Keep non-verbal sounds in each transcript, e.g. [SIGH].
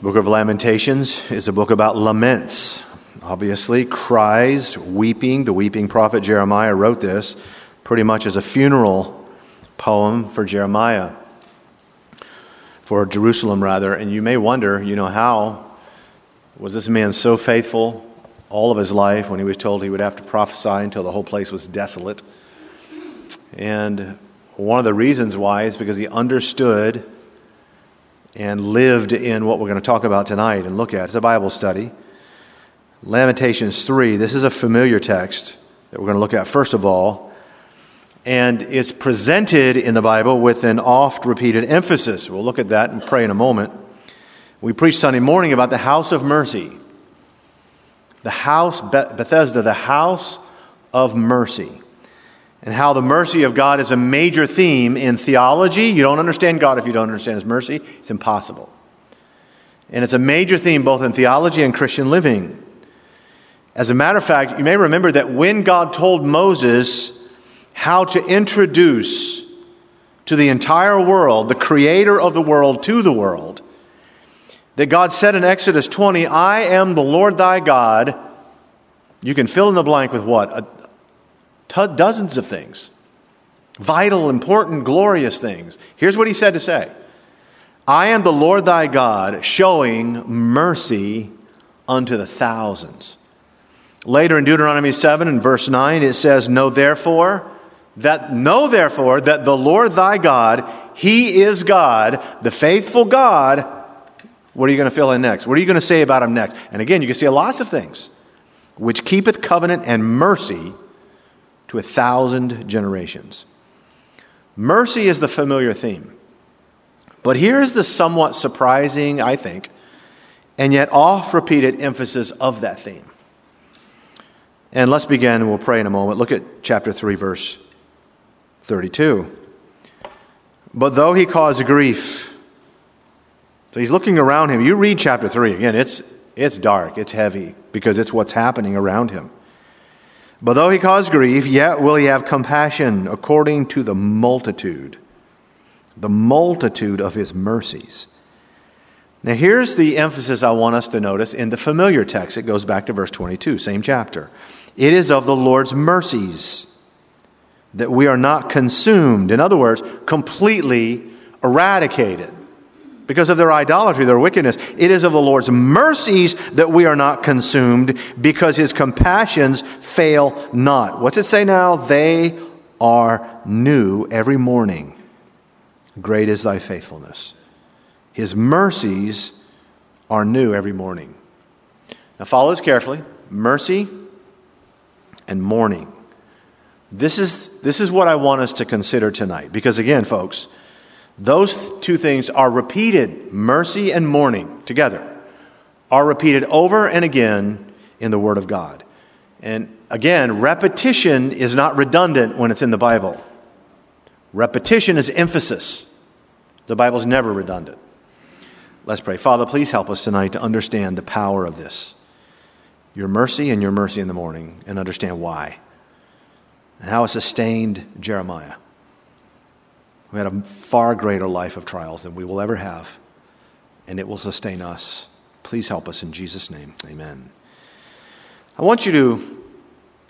book of Lamentations is a book about laments. Obviously, cries, weeping. The weeping prophet Jeremiah wrote this pretty much as a funeral poem for Jeremiah, for Jerusalem, rather. And you may wonder, you know, how was this man so faithful all of his life when he was told he would have to prophesy until the whole place was desolate? And one of the reasons why is because he understood and lived in what we're going to talk about tonight and look at. It's a Bible study. Lamentations 3. This is a familiar text that we're going to look at first of all. And it's presented in the Bible with an oft repeated emphasis. We'll look at that and pray in a moment. We preached Sunday morning about the house of mercy. The house, Bethesda, the house of mercy and how the mercy of God is a major theme in theology. You don't understand God if you don't understand His mercy, it's impossible. And it's a major theme both in theology and Christian living. As a matter of fact, you may remember that when God told Moses how to introduce to the entire world, the creator of the world to the world, that God said in Exodus 20, I am the Lord thy God. You can fill in the blank with what? Dozens of things vital, important, glorious things. Here's what he said to say I am the Lord thy God, showing mercy unto the thousands. Later in Deuteronomy 7 and verse 9, it says, Know therefore that, know therefore that the Lord thy God, he is God, the faithful God. What are you going to fill in next? What are you going to say about him next? And again, you can see lots of things. Which keepeth covenant and mercy to a thousand generations. Mercy is the familiar theme. But here's the somewhat surprising, I think, and yet oft repeated emphasis of that theme. And let's begin, and we'll pray in a moment. Look at chapter 3, verse 32. But though he caused grief, so he's looking around him. You read chapter 3, again, it's, it's dark, it's heavy, because it's what's happening around him. But though he cause grief, yet will he have compassion according to the multitude, the multitude of his mercies. Now, here's the emphasis I want us to notice in the familiar text. It goes back to verse 22, same chapter. It is of the Lord's mercies that we are not consumed. In other words, completely eradicated because of their idolatry, their wickedness. It is of the Lord's mercies that we are not consumed because his compassions fail not. What's it say now? They are new every morning. Great is thy faithfulness. His mercies are new every morning. Now, follow this carefully mercy and morning. This is, this is what I want us to consider tonight. Because, again, folks, those two things are repeated, mercy and morning together, are repeated over and again in the Word of God. And again, repetition is not redundant when it's in the Bible. Repetition is emphasis. The Bible's never redundant. Let's pray. Father, please help us tonight to understand the power of this. Your mercy and your mercy in the morning, and understand why. And how it sustained Jeremiah. We had a far greater life of trials than we will ever have, and it will sustain us. Please help us in Jesus' name. Amen. I want you to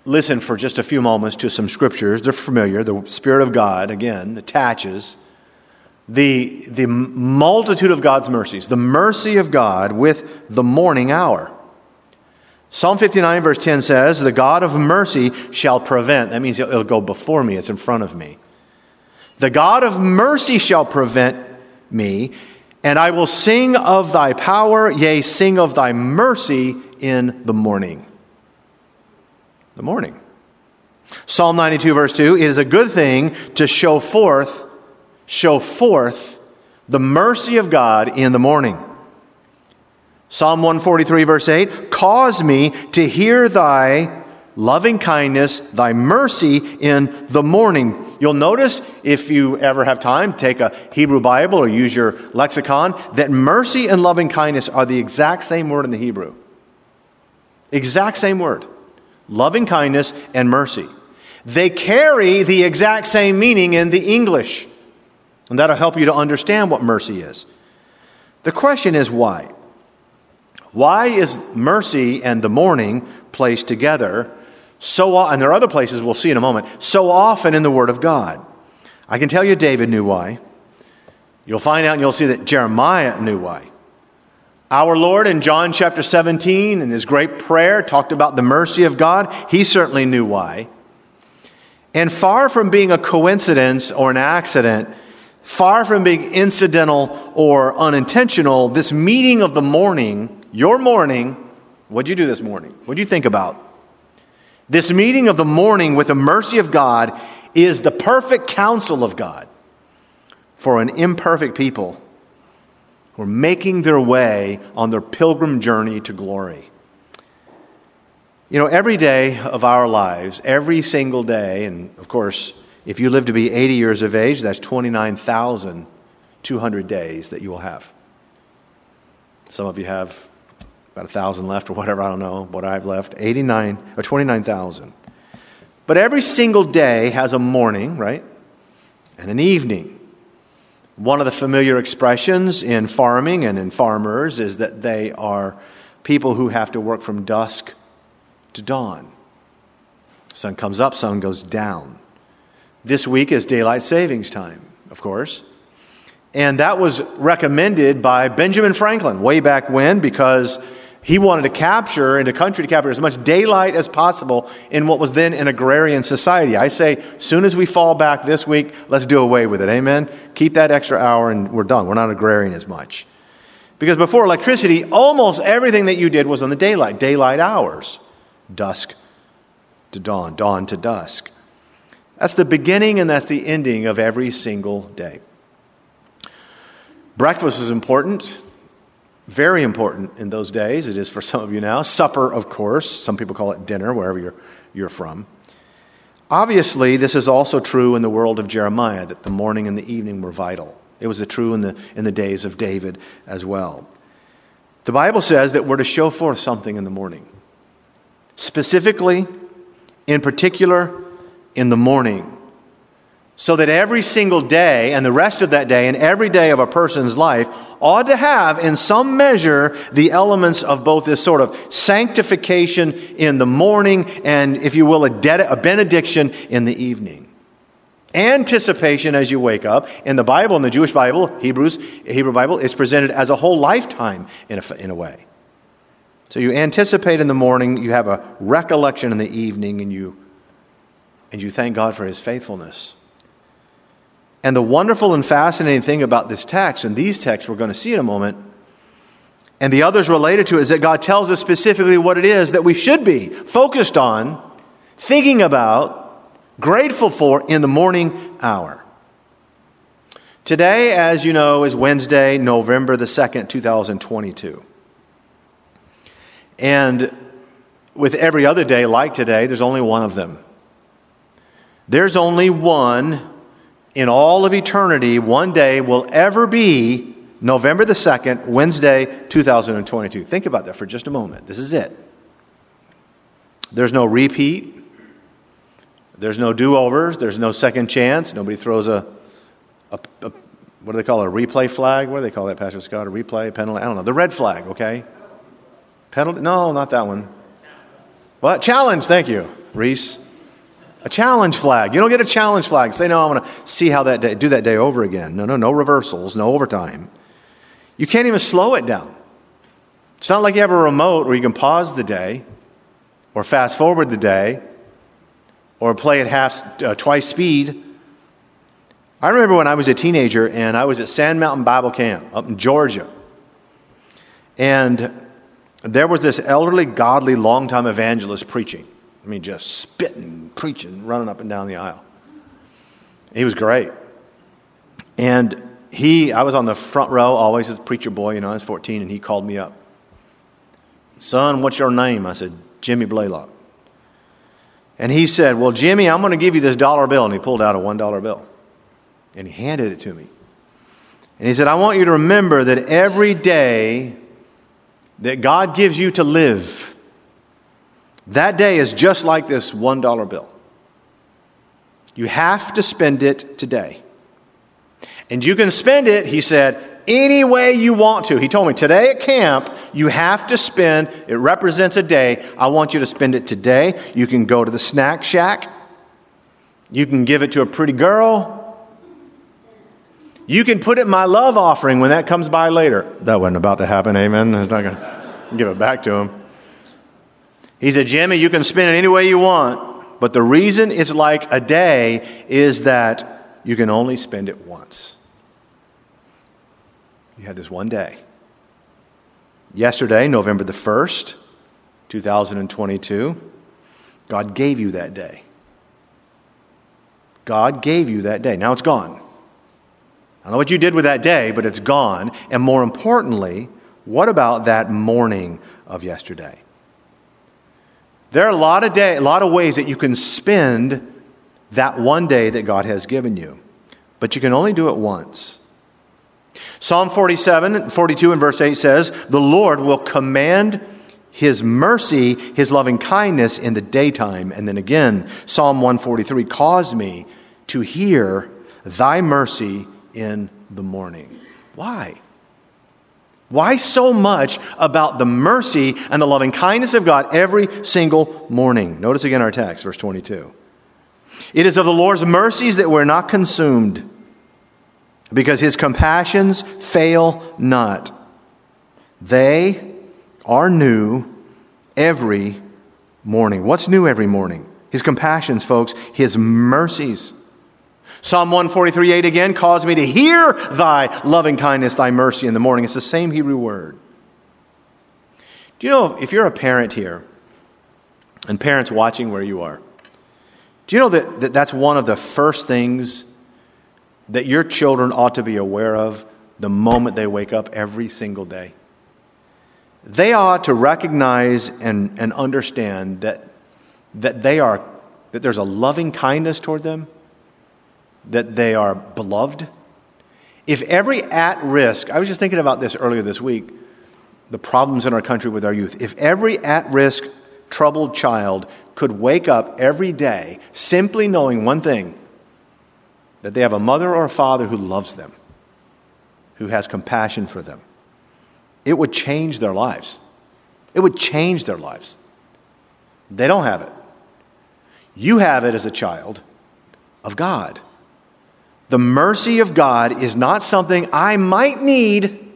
listen for just a few moments to some scriptures. They're familiar. The Spirit of God, again, attaches the, the multitude of God's mercies, the mercy of God with the morning hour. Psalm 59, verse 10 says, The God of mercy shall prevent. That means it'll go before me, it's in front of me. The God of mercy shall prevent me, and I will sing of thy power, yea, sing of thy mercy in the morning. The morning. Psalm 92, verse 2 It is a good thing to show forth, show forth the mercy of God in the morning. Psalm 143, verse 8 Cause me to hear thy loving kindness, thy mercy in the morning. You'll notice, if you ever have time, take a Hebrew Bible or use your lexicon, that mercy and loving kindness are the exact same word in the Hebrew. Exact same word. Loving kindness and mercy. They carry the exact same meaning in the English. And that'll help you to understand what mercy is. The question is why? Why is mercy and the morning placed together so and there are other places we'll see in a moment, so often in the Word of God? I can tell you David knew why. You'll find out and you'll see that Jeremiah knew why. Our Lord in John chapter 17 in his great prayer talked about the mercy of God. He certainly knew why. And far from being a coincidence or an accident, far from being incidental or unintentional, this meeting of the morning, your morning, what'd you do this morning? What'd you think about? This meeting of the morning with the mercy of God is the perfect counsel of God for an imperfect people who are making their way on their pilgrim journey to glory. You know, every day of our lives, every single day, and of course, if you live to be 80 years of age, that's 29,200 days that you will have. Some of you have about a thousand left or whatever, I don't know what I've left. 89 or 29,000. But every single day has a morning, right? And an evening. One of the familiar expressions in farming and in farmers is that they are people who have to work from dusk to dawn. Sun comes up, sun goes down. This week is daylight savings time, of course. And that was recommended by Benjamin Franklin way back when because he wanted to capture, and the country to capture as much daylight as possible in what was then an agrarian society. I say, soon as we fall back this week, let's do away with it. Amen? Keep that extra hour and we're done. We're not agrarian as much. Because before electricity, almost everything that you did was on the daylight, daylight hours dusk to dawn, dawn to dusk. That's the beginning and that's the ending of every single day. Breakfast is important, very important in those days. It is for some of you now. Supper, of course. Some people call it dinner, wherever you're, you're from. Obviously, this is also true in the world of Jeremiah, that the morning and the evening were vital. It was true in the, in the days of David as well. The Bible says that we're to show forth something in the morning specifically, in particular, in the morning. So that every single day and the rest of that day and every day of a person's life ought to have, in some measure, the elements of both this sort of sanctification in the morning and, if you will, a, a benediction in the evening. Anticipation as you wake up. In the Bible, in the Jewish Bible, Hebrews, Hebrew Bible, it's presented as a whole lifetime in a, in a way. So you anticipate in the morning, you have a recollection in the evening, and you, and you thank God for his faithfulness. And the wonderful and fascinating thing about this text, and these texts we're going to see in a moment, and the others related to it, is that God tells us specifically what it is that we should be focused on, thinking about, grateful for in the morning hour. Today, as you know, is Wednesday, November the 2nd, 2022. And with every other day like today, there's only one of them. There's only one in all of eternity, one day will ever be November the 2nd, Wednesday, 2022. Think about that for just a moment. This is it. There's no repeat. There's no do overs. There's no second chance. Nobody throws a, a, a, what do they call it, a replay flag? What do they call that, Pastor Scott? A replay, penalty? I don't know. The red flag, okay? Penalty? No, not that one. What? Challenge, thank you, Reese. A challenge flag. You don't get a challenge flag. Say, no, I'm going to see how that day, do that day over again. No, no, no reversals, no overtime. You can't even slow it down. It's not like you have a remote where you can pause the day or fast forward the day or play at half, uh, twice speed. I remember when I was a teenager and I was at Sand Mountain Bible Camp up in Georgia. And there was this elderly, godly, longtime evangelist preaching. I mean, just spitting, preaching, running up and down the aisle. He was great. And he, I was on the front row, always as a preacher boy, you know, I was 14, and he called me up. Son, what's your name? I said, Jimmy Blalock. And he said, Well, Jimmy, I'm going to give you this dollar bill. And he pulled out a $1 bill. And he handed it to me. And he said, I want you to remember that every day that God gives you to live, that day is just like this $1 bill. You have to spend it today. And you can spend it, he said, any way you want to. He told me, today at camp, you have to spend, it represents a day. I want you to spend it today. You can go to the snack shack. You can give it to a pretty girl. You can put it in my love offering when that comes by later. That wasn't about to happen, amen. I'm not going to give it back to him. He said, Jimmy, you can spend it any way you want, but the reason it's like a day is that you can only spend it once. You had this one day. Yesterday, November the 1st, 2022, God gave you that day. God gave you that day. Now it's gone. I don't know what you did with that day, but it's gone. And more importantly, what about that morning of yesterday? There are a lot of day, a lot of ways that you can spend that one day that God has given you, but you can only do it once. Psalm 47, 42 and verse 8 says, The Lord will command his mercy, his loving kindness in the daytime. And then again, Psalm 143, cause me to hear thy mercy in the morning. Why? Why so much about the mercy and the loving kindness of God every single morning? Notice again our text, verse 22. It is of the Lord's mercies that we're not consumed, because his compassions fail not. They are new every morning. What's new every morning? His compassions, folks, his mercies. Psalm 143 8 again calls me to hear thy loving kindness, thy mercy in the morning. It's the same Hebrew word. Do you know if you're a parent here, and parents watching where you are, do you know that, that that's one of the first things that your children ought to be aware of the moment they wake up every single day? They ought to recognize and, and understand that, that they are that there's a loving kindness toward them that they are beloved. If every at risk, I was just thinking about this earlier this week, the problems in our country with our youth. If every at risk, troubled child could wake up every day simply knowing one thing that they have a mother or a father who loves them, who has compassion for them, it would change their lives. It would change their lives. They don't have it. You have it as a child of God. The mercy of God is not something I might need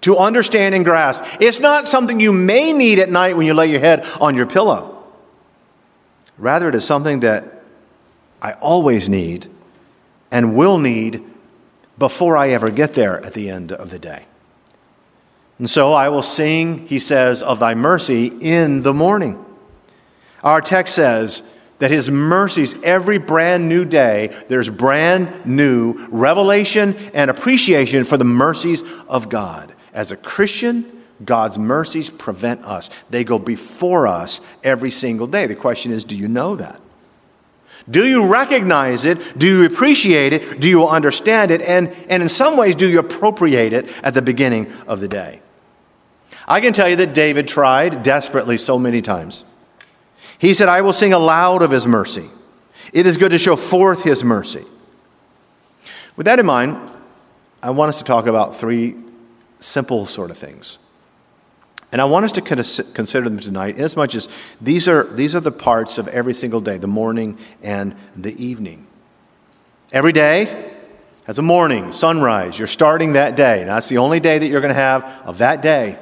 to understand and grasp. It's not something you may need at night when you lay your head on your pillow. Rather, it is something that I always need and will need before I ever get there at the end of the day. And so I will sing, he says, of thy mercy in the morning. Our text says, that his mercies every brand new day there's brand new revelation and appreciation for the mercies of god. As a christian god's mercies prevent us. They go before us every single day. The question is do you know that? Do you recognize it? Do you appreciate it? Do you understand it? And, and in some ways do you appropriate it at the beginning of the day? I can tell you that david tried desperately so many times he said, I will sing aloud of his mercy. It is good to show forth his mercy. With that in mind, I want us to talk about three simple sort of things. And I want us to consider them tonight, inasmuch as these are, these are the parts of every single day the morning and the evening. Every day has a morning, sunrise. You're starting that day. And that's the only day that you're going to have of that day.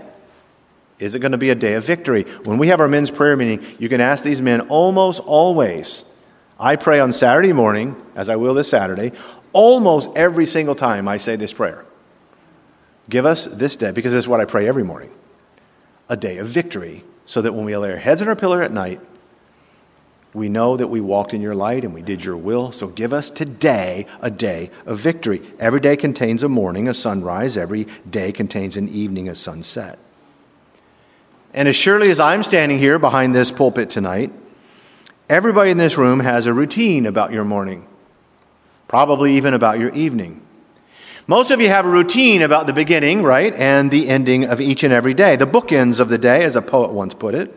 Is it going to be a day of victory? When we have our men's prayer meeting, you can ask these men almost always. I pray on Saturday morning, as I will this Saturday, almost every single time I say this prayer. Give us this day, because this is what I pray every morning a day of victory, so that when we lay our heads on our pillow at night, we know that we walked in your light and we did your will. So give us today a day of victory. Every day contains a morning, a sunrise. Every day contains an evening, a sunset. And as surely as I'm standing here behind this pulpit tonight, everybody in this room has a routine about your morning, probably even about your evening. Most of you have a routine about the beginning, right, and the ending of each and every day, the bookends of the day, as a poet once put it.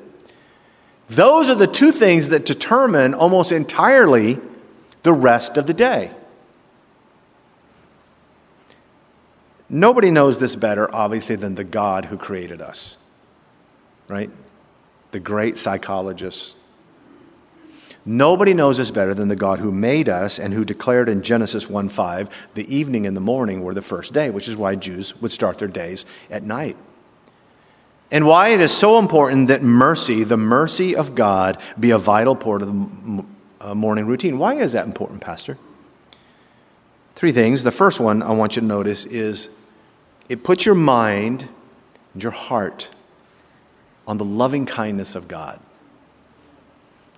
Those are the two things that determine almost entirely the rest of the day. Nobody knows this better, obviously, than the God who created us, right? The great psychologist. Nobody knows us better than the God who made us and who declared in Genesis 1 5, the evening and the morning were the first day, which is why Jews would start their days at night. And why it is so important that mercy, the mercy of God, be a vital part of the uh, morning routine. Why is that important, Pastor? Three things. The first one I want you to notice is it puts your mind and your heart on the loving kindness of God.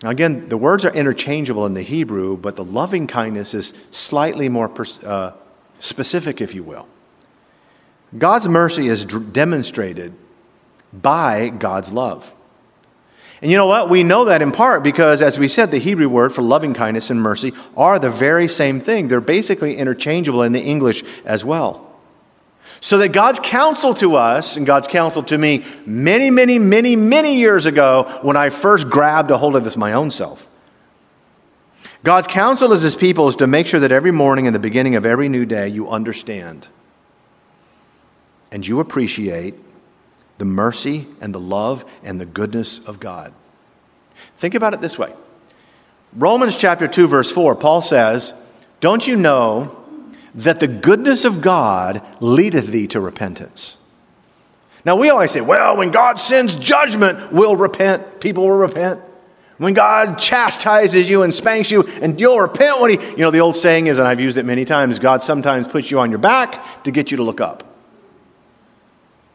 Now, again, the words are interchangeable in the Hebrew, but the loving kindness is slightly more uh, specific, if you will. God's mercy is d- demonstrated by God's love. And you know what? We know that in part because, as we said, the Hebrew word for loving kindness and mercy are the very same thing. They're basically interchangeable in the English as well. So that God's counsel to us and God's counsel to me many, many, many, many years ago when I first grabbed a hold of this my own self. God's counsel as his people is to make sure that every morning and the beginning of every new day you understand and you appreciate the mercy and the love and the goodness of God. Think about it this way Romans chapter 2, verse 4, Paul says, Don't you know that the goodness of God leadeth thee to repentance? Now, we always say, well, when God sends judgment, we'll repent. People will repent. When God chastises you and spanks you, and you'll repent when He, you know, the old saying is, and I've used it many times God sometimes puts you on your back to get you to look up.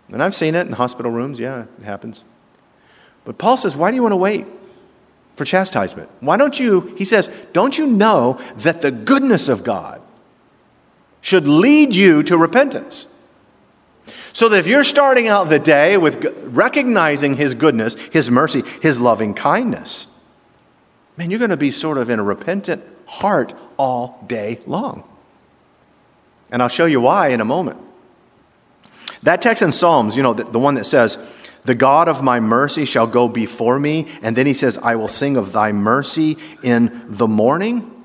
And I've seen it in hospital rooms. Yeah, it happens. But Paul says, why do you want to wait for chastisement? Why don't you, he says, don't you know that the goodness of God should lead you to repentance? So that if you're starting out the day with recognizing his goodness, his mercy, his loving kindness, man, you're going to be sort of in a repentant heart all day long. And I'll show you why in a moment. That text in Psalms, you know, the, the one that says, The God of my mercy shall go before me, and then he says, I will sing of thy mercy in the morning.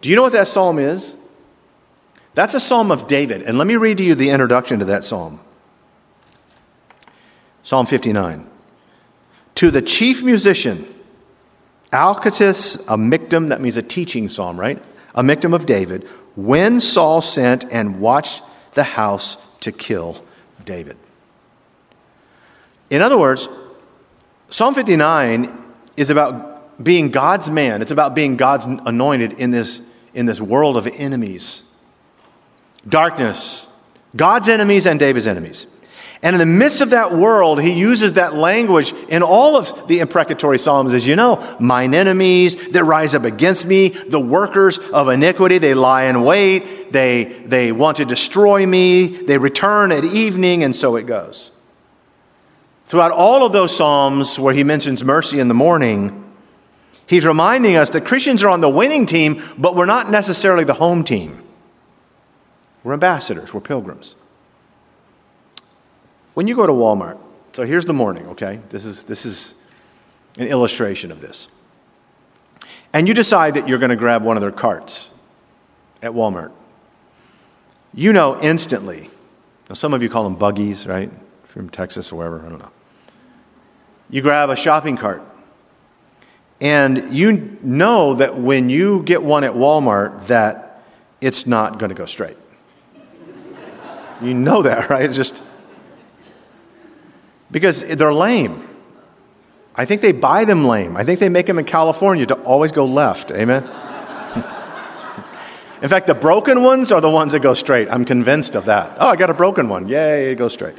Do you know what that psalm is? That's a psalm of David. And let me read to you the introduction to that psalm Psalm 59. To the chief musician, Alcatus, a miktam, that means a teaching psalm, right? A miktam of David, when Saul sent and watched the house to kill David. In other words, Psalm 59 is about being God's man. It's about being God's anointed in this, in this world of enemies, darkness, God's enemies and David's enemies. And in the midst of that world, he uses that language in all of the imprecatory Psalms, as you know. Mine enemies that rise up against me, the workers of iniquity, they lie in wait, they, they want to destroy me, they return at evening, and so it goes. Throughout all of those Psalms where he mentions mercy in the morning, he's reminding us that Christians are on the winning team, but we're not necessarily the home team. We're ambassadors, we're pilgrims. When you go to Walmart, so here's the morning, okay? This is, this is an illustration of this. And you decide that you're going to grab one of their carts at Walmart. You know instantly, now some of you call them buggies, right? From Texas or wherever, I don't know. You grab a shopping cart. And you know that when you get one at Walmart that it's not going to go straight. You know that, [LAUGHS] right? It's just because they're lame. I think they buy them lame. I think they make them in California to always go left. Amen? [LAUGHS] in fact, the broken ones are the ones that go straight. I'm convinced of that. Oh, I got a broken one. Yay, it goes straight.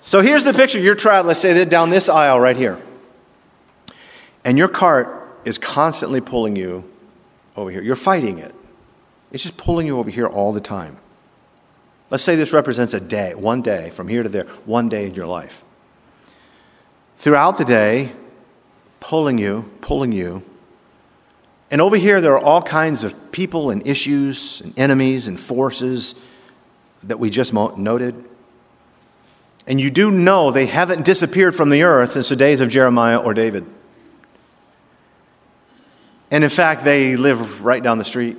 So here's the picture. You're traveling, let's say down this aisle right here. And your cart is constantly pulling you over here. You're fighting it. It's just pulling you over here all the time. Let's say this represents a day, one day, from here to there, one day in your life. Throughout the day, pulling you, pulling you. And over here, there are all kinds of people and issues and enemies and forces that we just noted. And you do know they haven't disappeared from the earth since the days of Jeremiah or David. And in fact, they live right down the street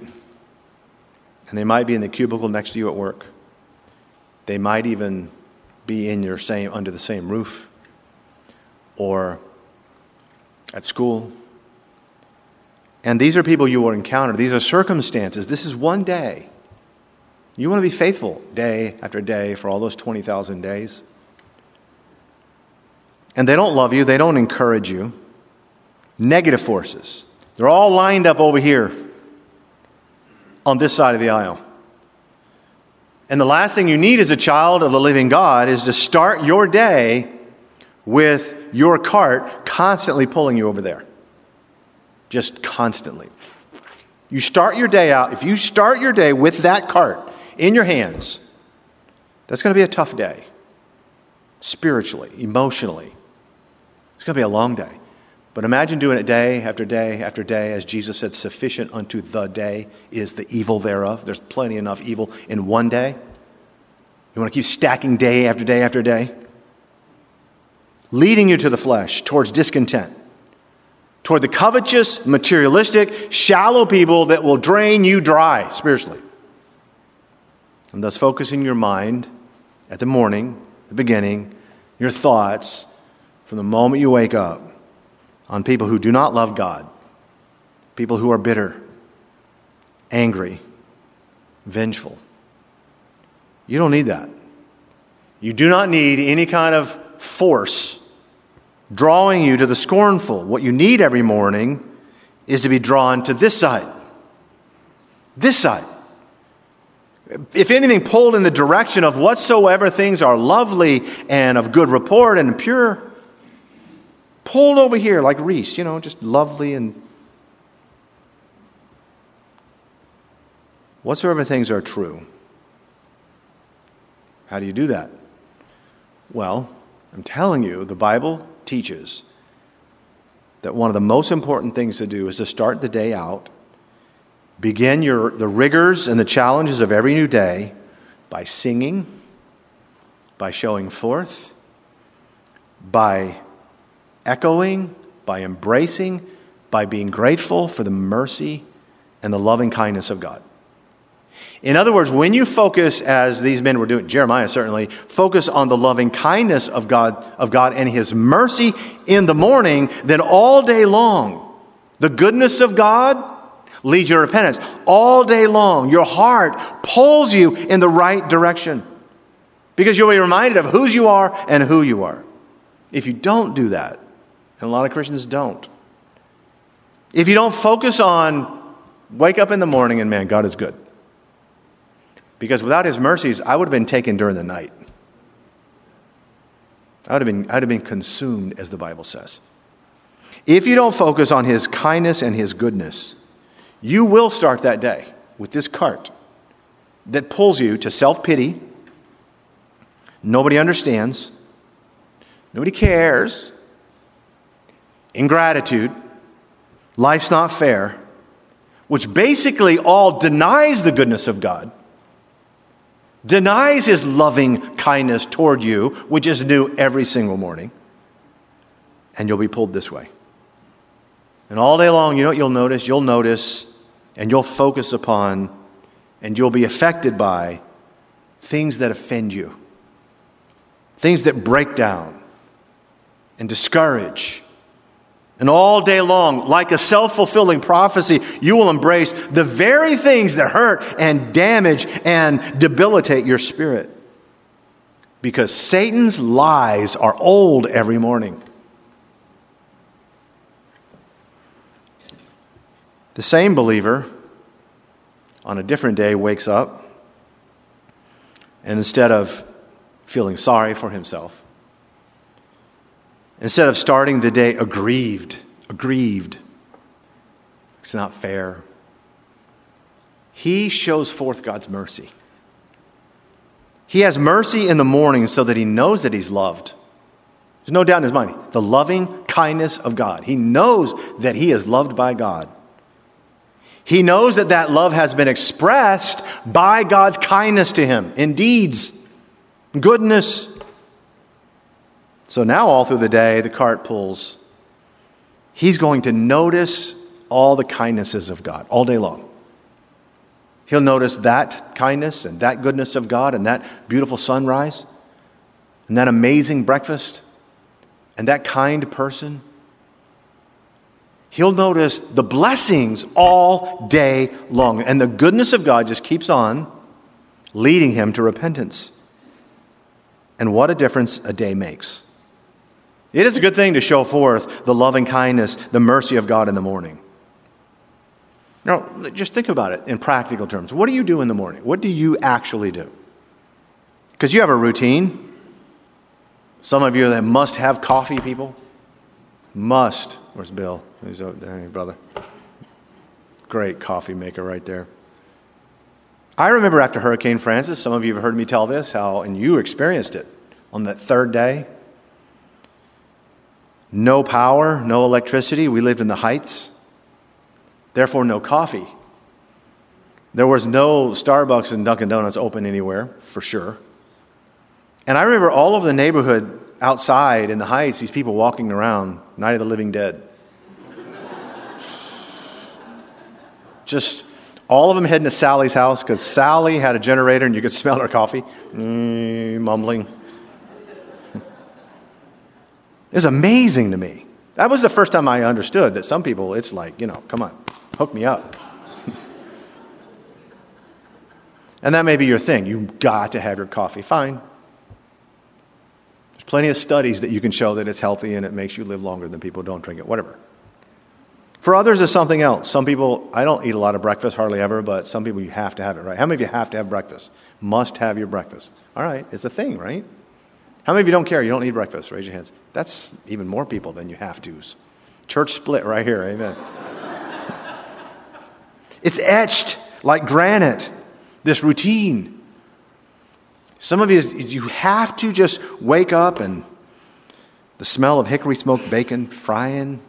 And they might be in the cubicle next to you at work. They might even be in your same under the same roof or at school. And these are people you will encounter. These are circumstances. This is one day. You want to be faithful day after day for all those 20,000 days. And they don't love you, they don't encourage you. Negative forces. They're all lined up over here on this side of the aisle. And the last thing you need as a child of the living God is to start your day with your cart constantly pulling you over there. Just constantly. You start your day out, if you start your day with that cart in your hands, that's going to be a tough day. Spiritually, emotionally. It's going to be a long day. But imagine doing it day after day after day, as Jesus said, sufficient unto the day is the evil thereof. There's plenty enough evil in one day. You want to keep stacking day after day after day? Leading you to the flesh, towards discontent, toward the covetous, materialistic, shallow people that will drain you dry spiritually. And thus, focusing your mind at the morning, the beginning, your thoughts, from the moment you wake up on people who do not love God, people who are bitter, angry, vengeful. You don't need that. You do not need any kind of force drawing you to the scornful. What you need every morning is to be drawn to this side. This side. If anything, pulled in the direction of whatsoever things are lovely and of good report and pure, pulled over here like Reese, you know, just lovely and whatsoever things are true. How do you do that? Well, I'm telling you, the Bible teaches that one of the most important things to do is to start the day out, begin your, the rigors and the challenges of every new day by singing, by showing forth, by echoing, by embracing, by being grateful for the mercy and the loving kindness of God. In other words, when you focus, as these men were doing, Jeremiah certainly, focus on the loving kindness of God, of God and his mercy in the morning, then all day long, the goodness of God leads you to repentance. All day long, your heart pulls you in the right direction because you'll be reminded of whose you are and who you are. If you don't do that, and a lot of Christians don't, if you don't focus on wake up in the morning and man, God is good because without his mercies, I would have been taken during the night. I would have been, I'd have been consumed, as the Bible says. If you don't focus on his kindness and his goodness, you will start that day with this cart that pulls you to self pity. Nobody understands, nobody cares, ingratitude, life's not fair, which basically all denies the goodness of God denies his loving kindness toward you, which is new every single morning, and you'll be pulled this way. And all day long, you know what you'll notice? You'll notice and you'll focus upon and you'll be affected by things that offend you, things that break down and discourage and all day long, like a self fulfilling prophecy, you will embrace the very things that hurt and damage and debilitate your spirit. Because Satan's lies are old every morning. The same believer on a different day wakes up and instead of feeling sorry for himself, Instead of starting the day aggrieved, aggrieved, it's not fair. He shows forth God's mercy. He has mercy in the morning so that he knows that he's loved. There's no doubt in his mind. The loving kindness of God. He knows that he is loved by God. He knows that that love has been expressed by God's kindness to him in deeds, goodness, so now, all through the day, the cart pulls. He's going to notice all the kindnesses of God all day long. He'll notice that kindness and that goodness of God and that beautiful sunrise and that amazing breakfast and that kind person. He'll notice the blessings all day long. And the goodness of God just keeps on leading him to repentance. And what a difference a day makes. It is a good thing to show forth the loving kindness, the mercy of God in the morning. Now, just think about it in practical terms. What do you do in the morning? What do you actually do? Because you have a routine. Some of you that must have coffee, people. Must. Where's Bill? Who's over there, brother? Great coffee maker right there. I remember after Hurricane Frances, some of you have heard me tell this, how, and you experienced it on that third day. No power, no electricity. We lived in the heights. Therefore, no coffee. There was no Starbucks and Dunkin' Donuts open anywhere, for sure. And I remember all over the neighborhood outside in the heights, these people walking around, Night of the Living Dead. Just all of them heading to Sally's house because Sally had a generator and you could smell her coffee, mm, mumbling. It was amazing to me. That was the first time I understood that some people, it's like, you know, come on, hook me up. [LAUGHS] and that may be your thing. You've got to have your coffee. Fine. There's plenty of studies that you can show that it's healthy and it makes you live longer than people don't drink it, whatever. For others, it's something else. Some people, I don't eat a lot of breakfast, hardly ever, but some people, you have to have it, right? How many of you have to have breakfast? Must have your breakfast. All right, it's a thing, right? How many of you don't care? You don't need breakfast? Raise your hands. That's even more people than you have to's. Church split right here, amen. [LAUGHS] it's etched like granite, this routine. Some of you, you have to just wake up and the smell of hickory smoked bacon frying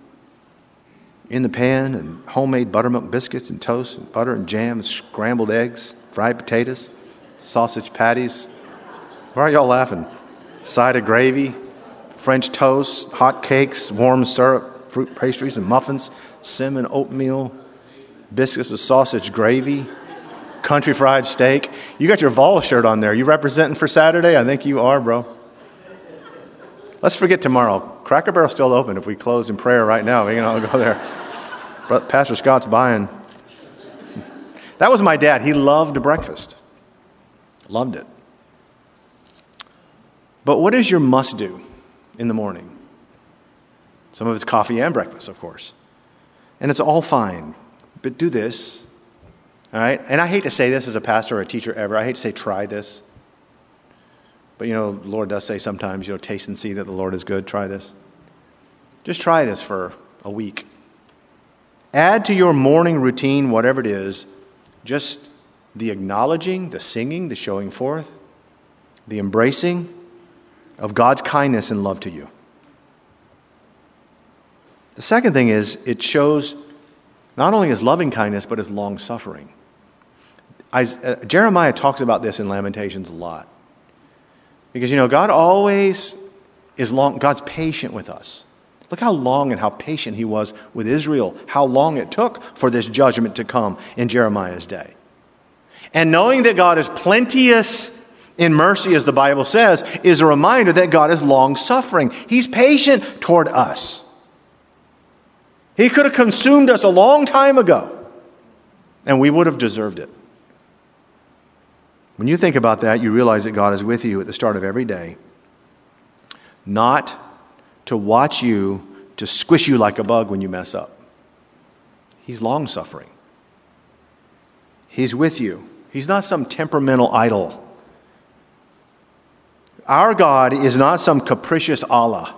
in the pan and homemade buttermilk biscuits and toast and butter and jam and scrambled eggs, fried potatoes, sausage patties. Why are y'all laughing? Side of gravy, French toast, hot cakes, warm syrup, fruit pastries and muffins, cinnamon oatmeal, biscuits with sausage gravy, country fried steak. You got your Vol shirt on there. You representing for Saturday? I think you are, bro. Let's forget tomorrow. Cracker Barrel's still open. If we close in prayer right now, we can all go there. Pastor Scott's buying. That was my dad. He loved breakfast. Loved it. But what is your must do in the morning? Some of it's coffee and breakfast, of course. And it's all fine. But do this. All right? And I hate to say this as a pastor or a teacher ever. I hate to say try this. But you know, the Lord does say sometimes, you know, taste and see that the Lord is good. Try this. Just try this for a week. Add to your morning routine, whatever it is, just the acknowledging, the singing, the showing forth, the embracing of God's kindness and love to you. The second thing is, it shows not only his loving kindness, but his long suffering. Uh, Jeremiah talks about this in Lamentations a lot. Because, you know, God always is long, God's patient with us. Look how long and how patient he was with Israel, how long it took for this judgment to come in Jeremiah's day. And knowing that God is plenteous in mercy, as the Bible says, is a reminder that God is long suffering. He's patient toward us. He could have consumed us a long time ago, and we would have deserved it. When you think about that, you realize that God is with you at the start of every day, not to watch you, to squish you like a bug when you mess up. He's long suffering. He's with you. He's not some temperamental idol. Our God is not some capricious Allah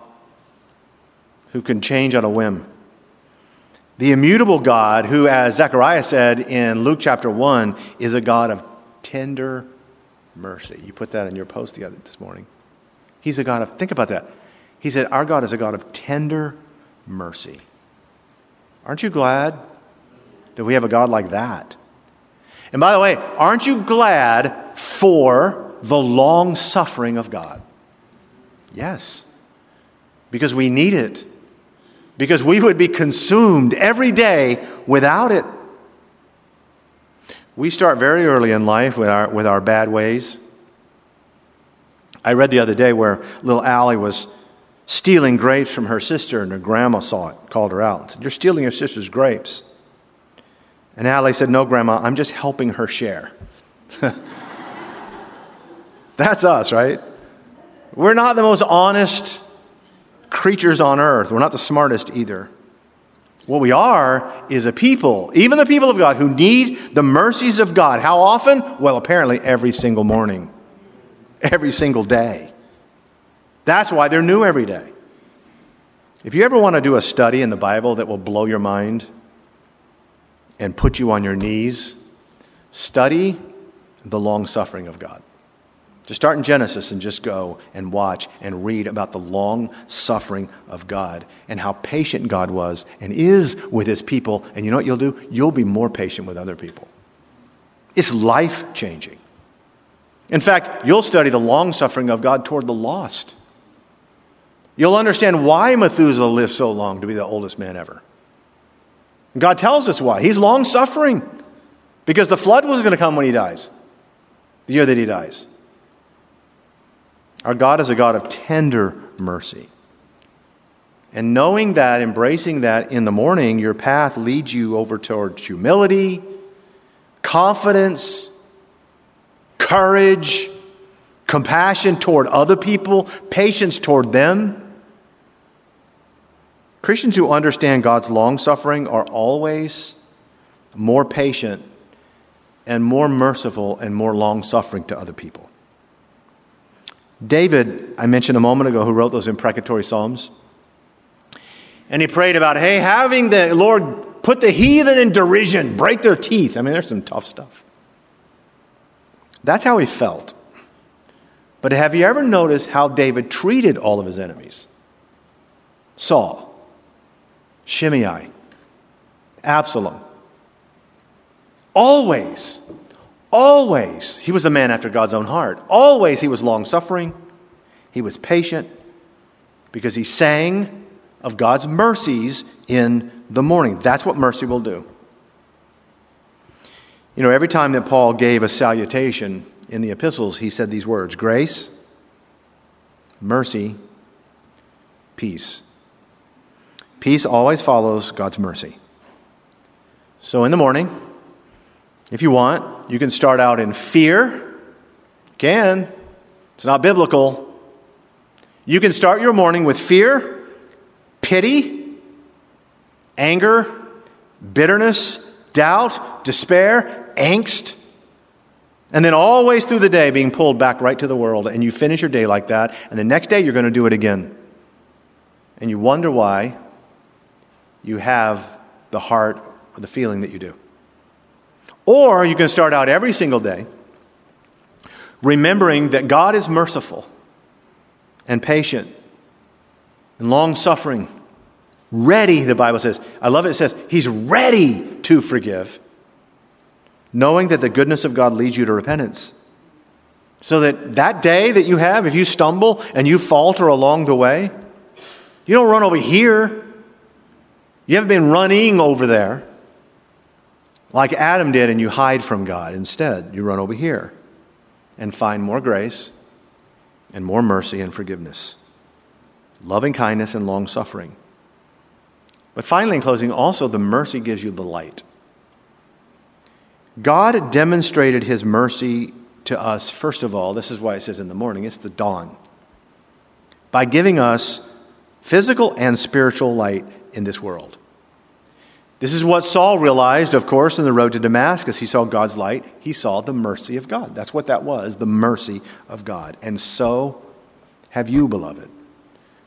who can change on a whim. The immutable God, who, as Zechariah said in Luke chapter 1, is a God of tender mercy. You put that in your post the other this morning. He's a God of, think about that. He said, Our God is a God of tender mercy. Aren't you glad that we have a God like that? And by the way, aren't you glad for the long suffering of God? Yes, because we need it, because we would be consumed every day without it. We start very early in life with our, with our bad ways. I read the other day where little Allie was stealing grapes from her sister, and her grandma saw it, called her out, and said, You're stealing your sister's grapes. And Allie said, No, Grandma, I'm just helping her share. [LAUGHS] That's us, right? We're not the most honest creatures on earth. We're not the smartest either. What we are is a people, even the people of God, who need the mercies of God. How often? Well, apparently every single morning, every single day. That's why they're new every day. If you ever want to do a study in the Bible that will blow your mind and put you on your knees, study the long suffering of God. Just start in Genesis and just go and watch and read about the long suffering of God and how patient God was and is with his people. And you know what you'll do? You'll be more patient with other people. It's life changing. In fact, you'll study the long suffering of God toward the lost. You'll understand why Methuselah lived so long to be the oldest man ever. God tells us why. He's long suffering because the flood was going to come when he dies, the year that he dies. Our God is a God of tender mercy. And knowing that, embracing that in the morning, your path leads you over towards humility, confidence, courage, compassion toward other people, patience toward them. Christians who understand God's long suffering are always more patient and more merciful and more long suffering to other people. David, I mentioned a moment ago, who wrote those imprecatory Psalms. And he prayed about, hey, having the Lord put the heathen in derision, break their teeth. I mean, there's some tough stuff. That's how he felt. But have you ever noticed how David treated all of his enemies? Saul, Shimei, Absalom. Always Always, he was a man after God's own heart. Always, he was long suffering. He was patient because he sang of God's mercies in the morning. That's what mercy will do. You know, every time that Paul gave a salutation in the epistles, he said these words grace, mercy, peace. Peace always follows God's mercy. So in the morning, if you want, you can start out in fear. You can. It's not biblical. You can start your morning with fear, pity, anger, bitterness, doubt, despair, angst, and then always through the day being pulled back right to the world. And you finish your day like that, and the next day you're going to do it again. And you wonder why you have the heart or the feeling that you do. Or you can start out every single day remembering that God is merciful and patient and long suffering, ready, the Bible says. I love it, it says, He's ready to forgive, knowing that the goodness of God leads you to repentance. So that that day that you have, if you stumble and you falter along the way, you don't run over here. You haven't been running over there like Adam did, and you hide from God. Instead, you run over here and find more grace and more mercy and forgiveness, loving kindness and long suffering. But finally, in closing, also the mercy gives you the light. God demonstrated his mercy to us, first of all, this is why it says in the morning, it's the dawn, by giving us physical and spiritual light in this world. This is what Saul realized, of course, in the road to Damascus. He saw God's light, he saw the mercy of God. That's what that was, the mercy of God. And so have you, beloved.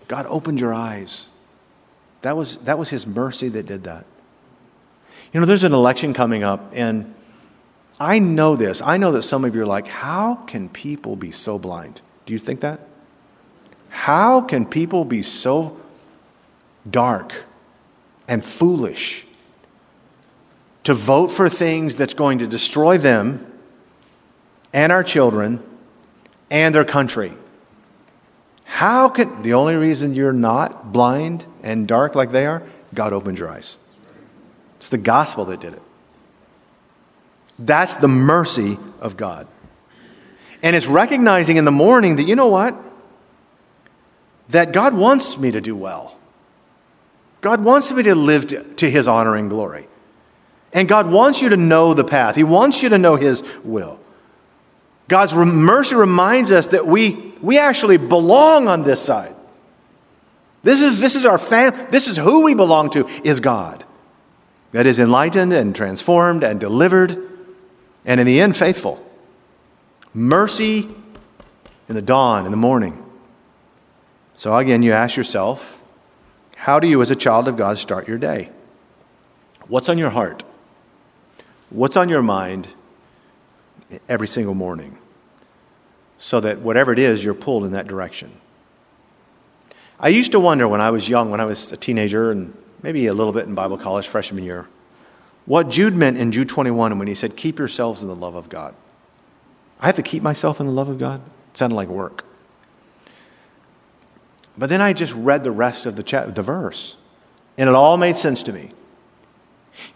God opened your eyes. That was, that was his mercy that did that. You know, there's an election coming up, and I know this. I know that some of you are like, how can people be so blind? Do you think that? How can people be so dark and foolish to vote for things that's going to destroy them and our children and their country. How can the only reason you're not blind and dark like they are? God opened your eyes. It's the gospel that did it. That's the mercy of God. And it's recognizing in the morning that, you know what? That God wants me to do well. God wants me to live to, to His honor and glory. And God wants you to know the path, He wants you to know His will. God's mercy reminds us that we, we actually belong on this side. This is, this is our fam- this is who we belong to, is God. That is enlightened and transformed and delivered, and in the end, faithful. Mercy in the dawn, in the morning. So again, you ask yourself, how do you, as a child of God, start your day? What's on your heart? What's on your mind every single morning? So that whatever it is, you're pulled in that direction. I used to wonder when I was young, when I was a teenager, and maybe a little bit in Bible college freshman year, what Jude meant in Jude 21 when he said, Keep yourselves in the love of God. I have to keep myself in the love of God? It sounded like work. But then I just read the rest of the, the verse, and it all made sense to me.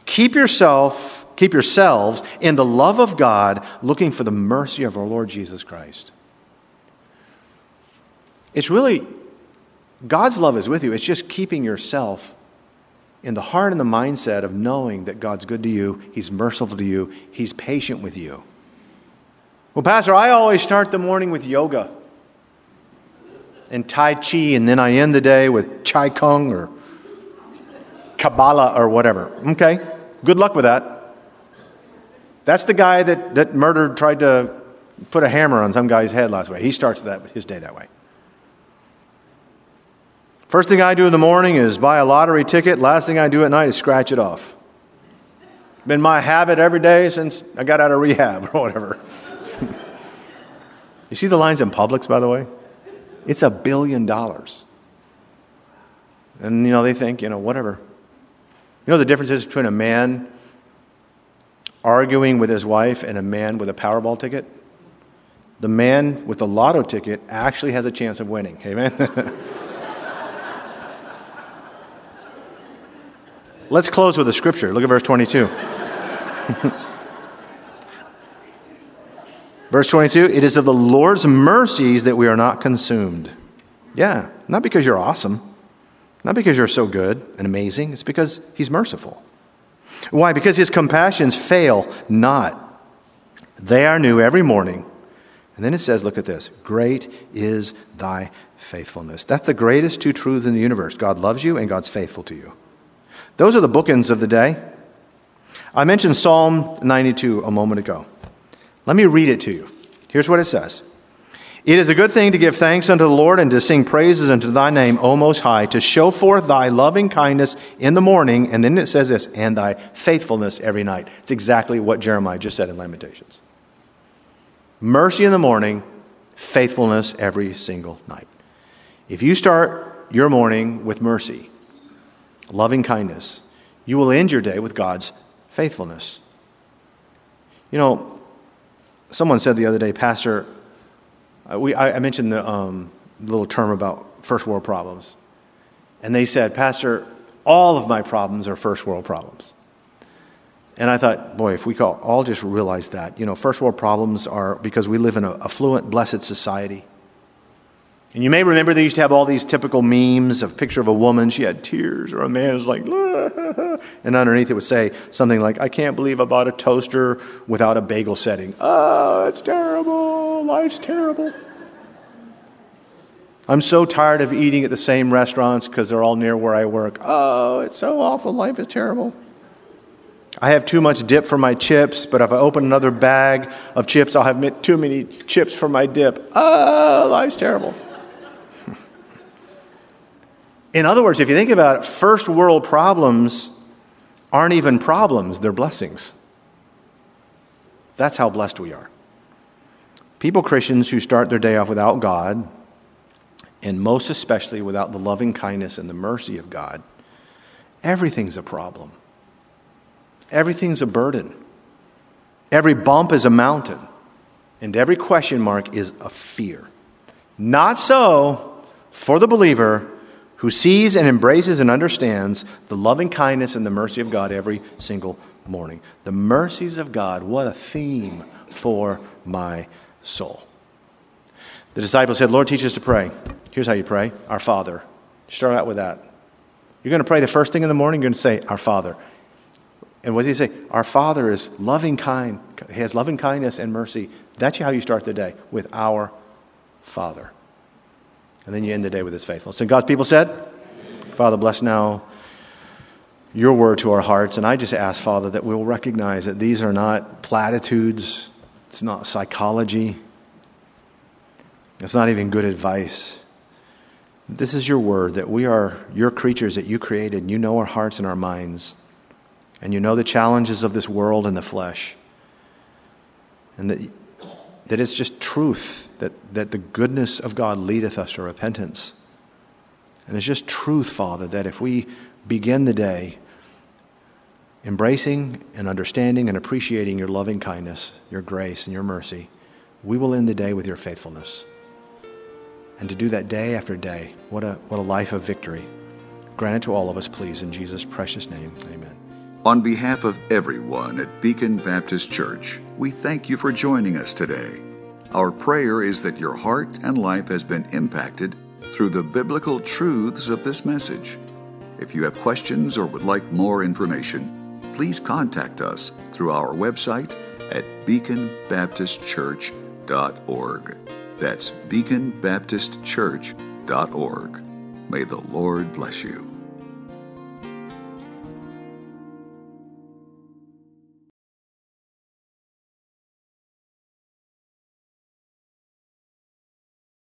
Keep yourself, keep yourselves in the love of God, looking for the mercy of our Lord Jesus Christ. It's really God's love is with you. It's just keeping yourself in the heart and the mindset of knowing that God's good to you, He's merciful to you, He's patient with you. Well, Pastor, I always start the morning with yoga and Tai Chi, and then I end the day with Chai Kung or Kabbalah or whatever. Okay, good luck with that. That's the guy that, that murdered, tried to put a hammer on some guy's head last week. He starts that, his day that way. First thing I do in the morning is buy a lottery ticket. Last thing I do at night is scratch it off. Been my habit every day since I got out of rehab [LAUGHS] or whatever. [LAUGHS] you see the lines in Publix, by the way? It's a billion dollars. And, you know, they think, you know, whatever. You know the difference is between a man arguing with his wife and a man with a Powerball ticket? The man with the lotto ticket actually has a chance of winning. Amen? [LAUGHS] Let's close with a scripture. Look at verse 22. [LAUGHS] verse 22 It is of the Lord's mercies that we are not consumed. Yeah, not because you're awesome, not because you're so good and amazing, it's because He's merciful. Why? Because His compassions fail not. They are new every morning. And then it says, look at this great is thy faithfulness. That's the greatest two truths in the universe God loves you and God's faithful to you. Those are the bookends of the day. I mentioned Psalm 92 a moment ago. Let me read it to you. Here's what it says It is a good thing to give thanks unto the Lord and to sing praises unto thy name, O Most High, to show forth thy loving kindness in the morning. And then it says this, and thy faithfulness every night. It's exactly what Jeremiah just said in Lamentations. Mercy in the morning, faithfulness every single night. If you start your morning with mercy, loving kindness, you will end your day with God's faithfulness. You know, someone said the other day, Pastor, uh, we, I, I mentioned the um, little term about first world problems. And they said, Pastor, all of my problems are first world problems. And I thought, boy, if we all just realize that, you know, first world problems are because we live in a affluent, blessed society. And you may remember they used to have all these typical memes of picture of a woman, she had tears, or a man was like, ah. and underneath it would say something like, I can't believe I bought a toaster without a bagel setting. Oh, it's terrible. Life's terrible. I'm so tired of eating at the same restaurants because they're all near where I work. Oh, it's so awful. Life is terrible. I have too much dip for my chips, but if I open another bag of chips, I'll have too many chips for my dip. Oh, life's terrible. In other words, if you think about it, first world problems aren't even problems, they're blessings. That's how blessed we are. People, Christians, who start their day off without God, and most especially without the loving kindness and the mercy of God, everything's a problem. Everything's a burden. Every bump is a mountain, and every question mark is a fear. Not so for the believer who sees and embraces and understands the loving kindness and the mercy of God every single morning. The mercies of God, what a theme for my soul. The disciples said, Lord, teach us to pray. Here's how you pray Our Father. Start out with that. You're going to pray the first thing in the morning, you're going to say, Our Father. And what does he say? Our Father is loving kind. He has loving kindness and mercy. That's how you start the day, with our Father. And then you end the day with his faithfulness. And God's people said, Amen. Father, bless now your word to our hearts. And I just ask, Father, that we'll recognize that these are not platitudes, it's not psychology, it's not even good advice. This is your word that we are your creatures that you created, you know our hearts and our minds and you know the challenges of this world and the flesh. And that, that it's just truth, that, that the goodness of God leadeth us to repentance. And it's just truth, Father, that if we begin the day embracing and understanding and appreciating your loving kindness, your grace, and your mercy, we will end the day with your faithfulness. And to do that day after day, what a, what a life of victory. Grant it to all of us, please, in Jesus' precious name. Amen. On behalf of everyone at Beacon Baptist Church, we thank you for joining us today. Our prayer is that your heart and life has been impacted through the biblical truths of this message. If you have questions or would like more information, please contact us through our website at beaconbaptistchurch.org. That's beaconbaptistchurch.org. May the Lord bless you.